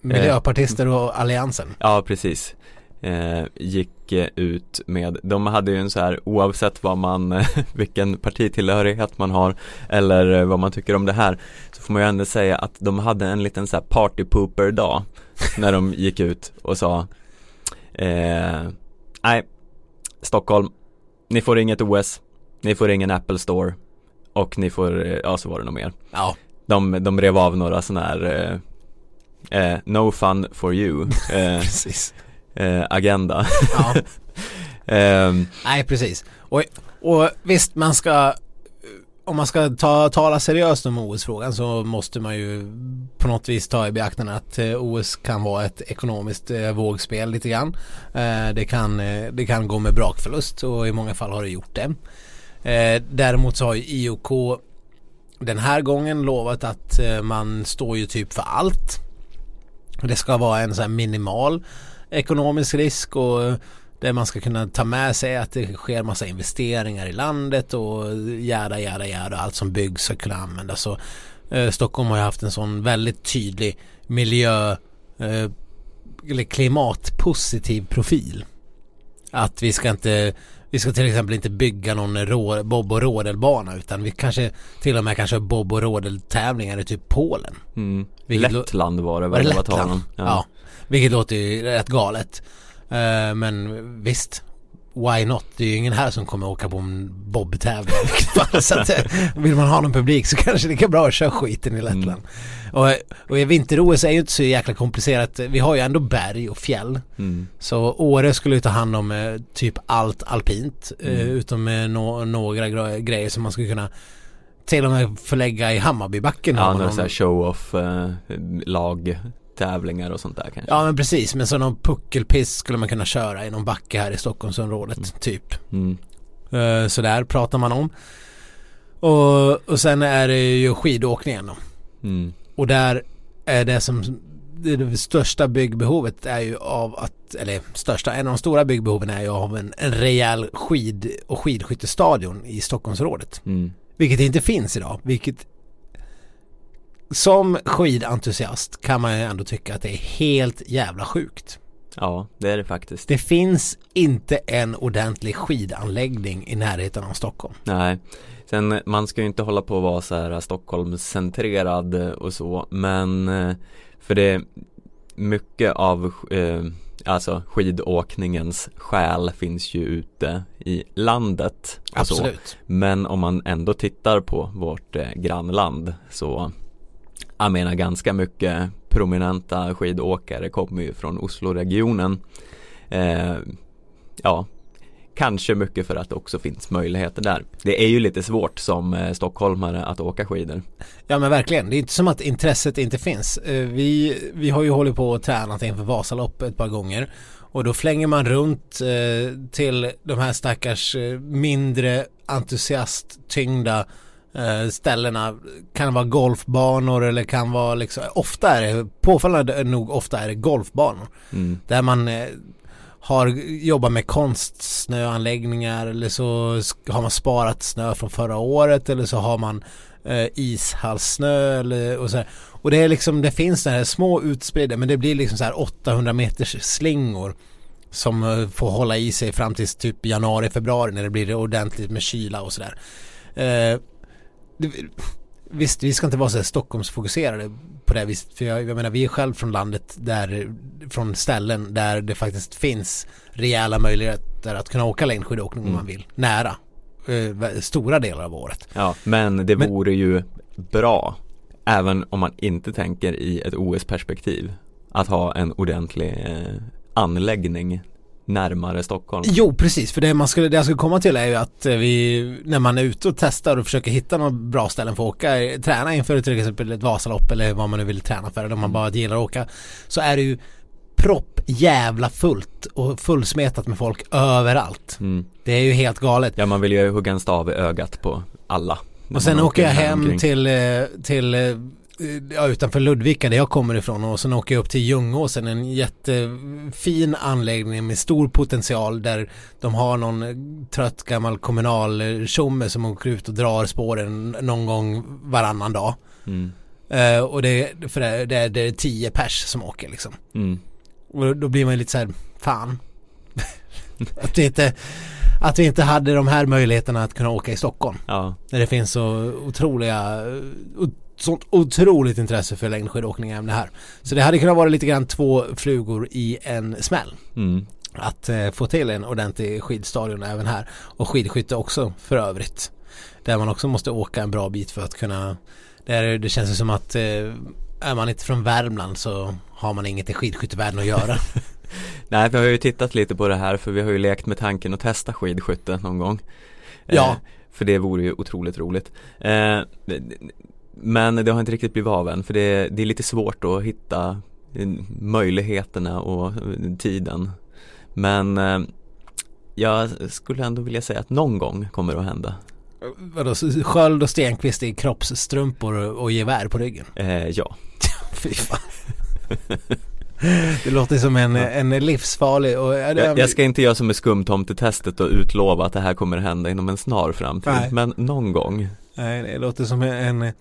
Miljöpartister och alliansen. Ja, precis. Eh, gick eh, ut med, de hade ju en så här oavsett vad man, eh, *laughs* vilken partitillhörighet man har eller eh, vad man tycker om det här så får man ju ändå säga att de hade en liten så här party pooper dag *laughs* när de gick ut och sa eh, nej, Stockholm, ni får inget OS, ni får ingen Apple Store och ni får, eh, ja så var det nog mer. Ja, De, de rev av några sådana här eh, eh, No fun for you *laughs* eh, precis. eh, agenda. Ja. *laughs* Ehm, Nej, precis. Och, och visst, man ska om man ska ta, tala seriöst om OS-frågan så måste man ju på något vis ta i beaktande att eh, OS kan vara ett ekonomiskt vågspel lite grann. Det, kan, det kan gå med brakförlust och i många fall har det gjort det. Eh, däremot så har ju IOK den här gången lovat att eh, man står ju typ för allt. Det ska vara en sån här minimal ekonomisk risk och eh, där man ska kunna ta med sig att det sker massa investeringar i landet och jäda, jäda, jäda. Allt som byggs ska kunna användas. Så, eh, Stockholm har ju haft en sån väldigt tydlig miljö eh, eller klimatpositiv profil. Att vi ska inte vi ska till exempel inte bygga någon rå, bob och rådelbana utan vi kanske till och med kanske bob och rådeltävlingar i typ Polen. mm. Lettland var det väl Lettland? om. Ja. Vilket låter ju rätt galet. Eh, men visst. Why not? Det är ju ingen här som kommer åka på en bobtävling. *laughs* så att, eh, vill man ha någon publik så kanske det kan bra att köra skiten i Lettland. Och, och i vinter-OS är ju inte så jäkla komplicerat. Vi har ju ändå berg och fjäll. Mm. Så Åre skulle ju ta hand om eh, typ allt alpint. Eh, Mm. utom eh, nå- några gre- grejer som man skulle kunna till och med förlägga i Hammarbybacken. Ja, någon- så eh, tävlingar och sånt där kanske. Ja men precis, men så någon puckelpiss skulle man kunna köra i någon backe här i Stockholmsområdet typ. Mm. Uh, så där pratar man om. Och, och sen är det ju skidåkningen då. Mm. Och där är det som det, det största byggbehovet är ju av att, eller största, en av de stora byggbehoven är ju av en, en rejäl skid och skidskyttestadion i Stockholmsområdet. Mm. Vilket inte finns idag, vilket som skidentusiast kan man ju ändå tycka att det är helt jävla sjukt. Ja, det är det faktiskt. Det finns inte en ordentlig skidanläggning i närheten av Stockholm. Nej, sen man ska ju inte hålla på att vara så här Stockholmscentrerad och så, men eh, för det mycket av eh, alltså skidåkningens själ finns ju ute i landet Absolut. Så. Men om man ändå tittar på vårt eh, grannland så jag menar ganska mycket prominenta skidåkare kommer ju från Osloregionen. Eh, ja, kanske mycket för att det också finns möjligheter där. Det är ju lite svårt som eh, stockholmare att åka skidor. Ja men verkligen, det är inte som att intresset inte finns. Eh, vi, vi har ju hållit på och tränat inför Vasalopp ett par gånger och då flänger man runt eh, till de här stackars eh, mindre entusiasttyngda eh, ställena. Kan vara golfbanor eller kan vara liksom, ofta är det, påfallande nog ofta är det golfbanor. Mm. Där man eh, har jobbat med konstsnöanläggningar eller så har man sparat snö från förra året eller så har man eh, ishallssnö eller och så här. Och det är liksom, det finns sådana här små utspridda men det blir liksom så här 800 meters slingor som eh, får hålla i sig fram till typ januari, februari när det blir ordentligt med kyla och sådär. Eh, det- visst, vi ska inte vara så här Stockholmsfokuserade på det här viset. För jag, jag menar, vi är själv från landet där, från ställen där det faktiskt finns rejäla möjligheter att kunna åka längdskidåkning om Mm. man vill. Nära. Eh, stora delar av året. Ja, men det Men- vore ju bra även om man inte tänker i ett OS-perspektiv att ha en ordentlig eh, anläggning närmare Stockholm. Jo, precis. För det, man skulle, det jag skulle komma till är ju att eh, vi, när man är ute och testar och försöker hitta några bra ställen för att åka, eh, träna inför till exempel ett Vasalopp eller vad man nu vill träna för, eller om man bara gillar att åka, så är det ju propp jävla fullt och fullsmetat med folk överallt. Mm. Det är ju helt galet. Ja, man vill ju hugga en stav i ögat på alla. Och sen åker jag hem till, eh, till ja, utanför Ludvika där jag kommer ifrån och sen åker jag upp till Ljungåsen en jättefin anläggning med stor potential där de har någon eh, trött gammal kommunal eh, tjomme som åker ut och drar spåren någon gång varannan dag. Mm. Eh, och det, för det, det, är- det är tio pers som åker liksom. Mm. Och då blir man ju lite så här, fan. *laughs* att, vi inte, att vi inte hade de här möjligheterna att kunna åka i Stockholm. Ja, När det finns så otroliga, sånt otroligt intresse för längdskidåkning även det här. Så det hade kunnat vara lite grann två flugor i en smäll. mm. Att eh, få till en ordentlig skidstadion även här. Och skidskytte också för övrigt. Där man också måste åka en bra bit för att kunna där det känns ju som att eh, är man inte från Värmland så har man inget i skidskyttevärlden att göra. *laughs* Nej, vi har ju tittat lite på det här för vi har ju lekt med tanken att testa skidskytte någon gång. Ja. Eh, för det vore ju otroligt roligt. Eh, men det har inte riktigt blivit av än för det, det är lite svårt att hitta eh, möjligheterna och eh, tiden. Men eh, jag skulle ändå vilja säga att någon gång kommer det att hända. Vadå, Sköld och Stenqvist i kroppsstrumpor och, gevär på ryggen? Eh, ja, *laughs* Fy fan. Det låter som en, en livsfarlig och, jag, jag ska inte göra som med skumtomtetestet och utlova att det här kommer hända inom en snar framtid. Nej. Men någon gång. Nej, det låter som en,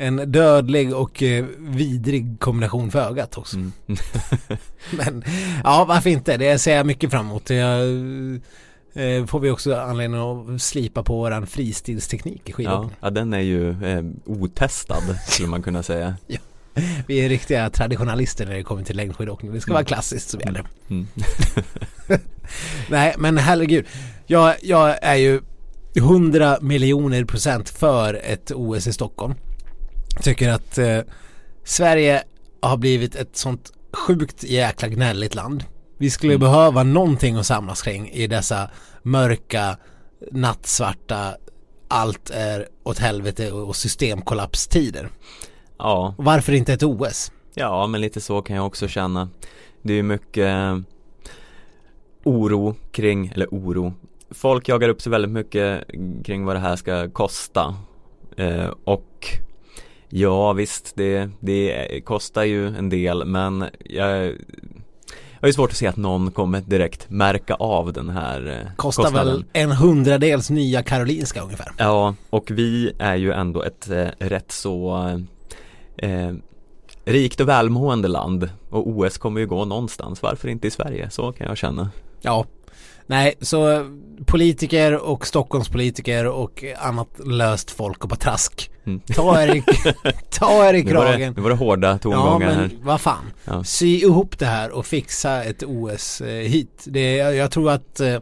en dödlig och eh, vidrig kombination för ögat också. Mm. *laughs* Men ja, varför inte? Det ser jag mycket fram emot. Jag, eh, får vi också anledning att slipa på våran fristilsteknik i Ja, skidåkning. ja, den är ju eh, otestad skulle man kunna säga. *laughs* Vi är riktiga traditionalister när det kommer till längdskidåkning. Det ska vara klassiskt som gäller. Mm. *laughs* Nej, men herregud. Jag, jag är ju 100 miljoner procent för ett OS i Stockholm. Tycker att eh, Sverige har blivit ett sånt sjukt jäkla gnälligt land. Vi skulle Mm. behöva någonting att samlas kring i dessa mörka, nattsvarta, allt är åt helvete och systemkollapstider. Ja, varför inte ett OS? ja, men lite så kan jag också känna. Det är mycket eh, oro kring, eller oro. Folk jagar upp sig väldigt mycket kring vad det här ska kosta. Eh, och ja, visst, det, det kostar ju en del, men jag jag har ju svårt att se att någon kommer direkt märka av den här eh, Kostar kostnaden. väl en hundradels nya Karolinska ungefär. Ja, och vi är ju ändå ett eh, rätt så eh, rikt och välmående land och OS kommer ju gå någonstans. Varför inte i Sverige? Så kan jag känna. Ja, nej så politiker och Stockholmspolitiker och annat löst folk och patrask. Mm. Ta er i, *laughs* ta er i Nu var, det, kragen. nu var det hårda Ja tongångar här. men vad fan. Ja. Sy ihop det här och fixa ett OS eh, hit. Det, jag, jag tror att eh,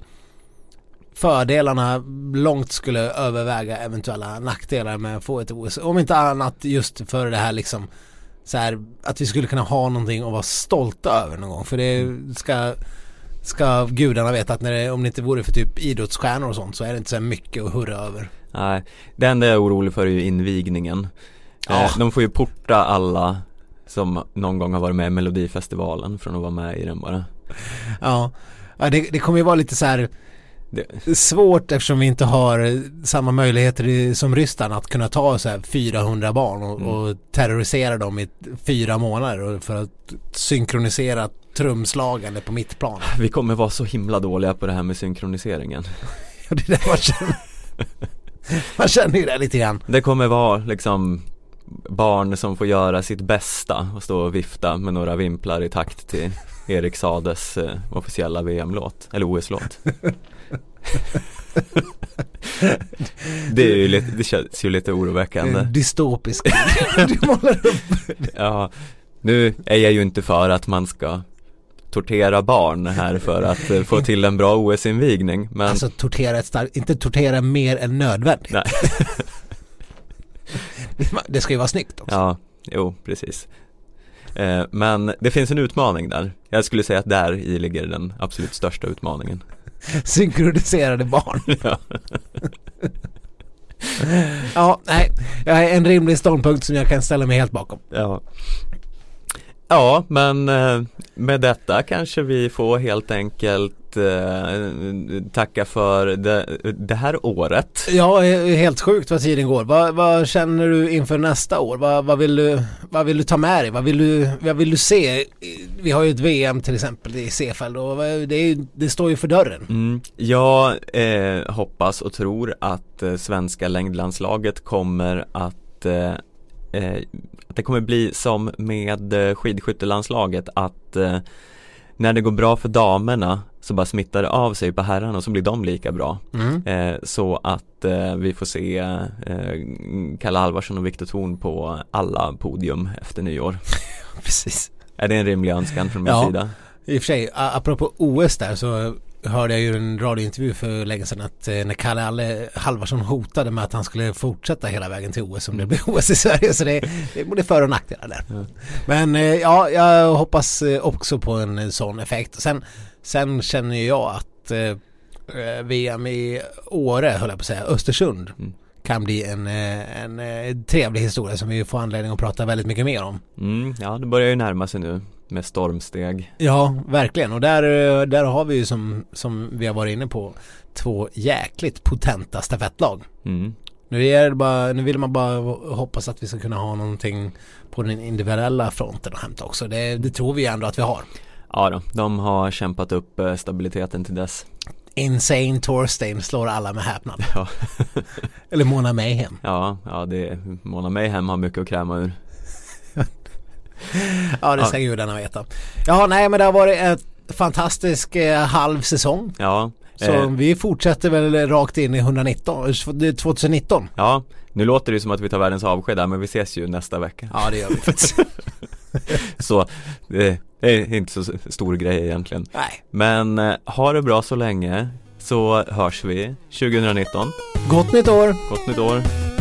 fördelarna långt skulle överväga eventuella nackdelar med att få ett OS. Om inte annat just för det här liksom så här att vi skulle kunna ha någonting att vara stolta över någon gång. För det ska ska gudarna veta att när det, om det inte vore för typ idrottsstjärnor och sånt så är det inte så mycket att hurra över. Nej, det enda jag är orolig för är ju invigningen. Ja. Eh, de får ju porta alla som någon gång har varit med i Melodifestivalen från att vara med i den bara. Ja, ja det, det kommer ju vara lite så här Det, svårt eftersom vi inte har samma möjligheter som Ryssland att kunna ta så här 400 barn och, Mm. och terrorisera dem i fyra månader för att synkronisera trumslagande på mitt plan. *laughs* vi kommer vara så himla dåliga på det här med synkroniseringen. Ja, det är det man känner. Man känner ju det lite grann. Det kommer vara liksom barn som får göra sitt bästa och stå och vifta med några vimplar i takt till Erik Sades eh, officiella VM-låt, eller OS-låt. det, är ju lite, det känns ju lite oroväckande. Dystopisk. *laughs* Du målar upp. Ja, nu är jag ju inte för att man ska tortera barn här för att eh, få till en bra OS-invigning men Alltså tortera ett starkt, inte tortera mer än nödvändigt. Nej. *laughs* Det ska ju vara snyggt också. ja, jo precis eh, Men det finns en utmaning där Jag skulle säga att där i ligger den absolut största utmaningen *laughs* Synkroniserade barn. *laughs* Ja. Ja, nej. Jag är en rimlig ståndpunkt som jag kan ställa mig helt bakom. Ja, ja men eh, med detta kanske vi får helt enkelt eh, tacka för det, det här året Ja, är helt sjukt vad tiden går. Vad, vad känner du inför nästa år? Vad, vad, vill du, vad vill du ta med dig? Vad vill, du, vad vill du se? Vi har ju ett VM till exempel i Sefeld och det, är, det står ju för dörren. Mm, jag eh, hoppas och tror att eh, svenska längdlandslaget kommer att eh, eh, att det kommer bli som med eh, skidskyttelandslaget att eh, när det går bra för damerna så bara smittar det av sig på herrarna och så blir de lika bra. Mm. Eh, så att eh, vi får se eh, Kalle Alvarsson och Viktor Thorn på alla podium efter nyår. *laughs* Precis. Är det en rimlig önskan från min Ja. sida? I och för sig, apropå OS där så hörde jag ju en radiointervju för länge sedan att eh, när Kalle Alle Halvarsson hotade med att han skulle fortsätta hela vägen till OS om det blir OS i Sverige så det, det är både för och nackdelar där. Men eh, ja, jag hoppas eh, också på en sån effekt. Sen, sen känner jag att VM i Åre, höll jag på att säga, Östersund Mm. Kan bli en, eh, en eh, trevlig historia som vi får anledning att prata väldigt mycket mer om. Mm, ja, det börjar ju närma sig nu med stormsteg. Ja, verkligen. Och där, eh, där har vi ju som, som vi har varit inne på två jäkligt potenta stafettlag. Mm. Nu, är det bara, nu vill man bara hoppas att vi ska kunna ha någonting på den individuella fronten att hämta också. Det, det tror vi ändå att vi har. Ja då, de har kämpat upp stabiliteten till dess. Insane Torstein slår alla med häpnad. Ja, Eller Mona Mayhem. ja, ja det, Mona Mayhem har mycket att kräma ur. Ja, det ska gudarna veta. Ja, nej men det har varit ett fantastisk eh, halv säsong. Ja, Så eh, vi fortsätter väl rakt in i 119, eh, 2019. ja, nu låter det som att vi tar världens avsked där men vi ses ju nästa vecka. Ja, det gör vi *laughs* faktiskt. *laughs* Så det är inte så stor grej egentligen. nej. Men eh, ha det bra så länge så hörs vi 2019. Gott nytt år! Gott nytt år!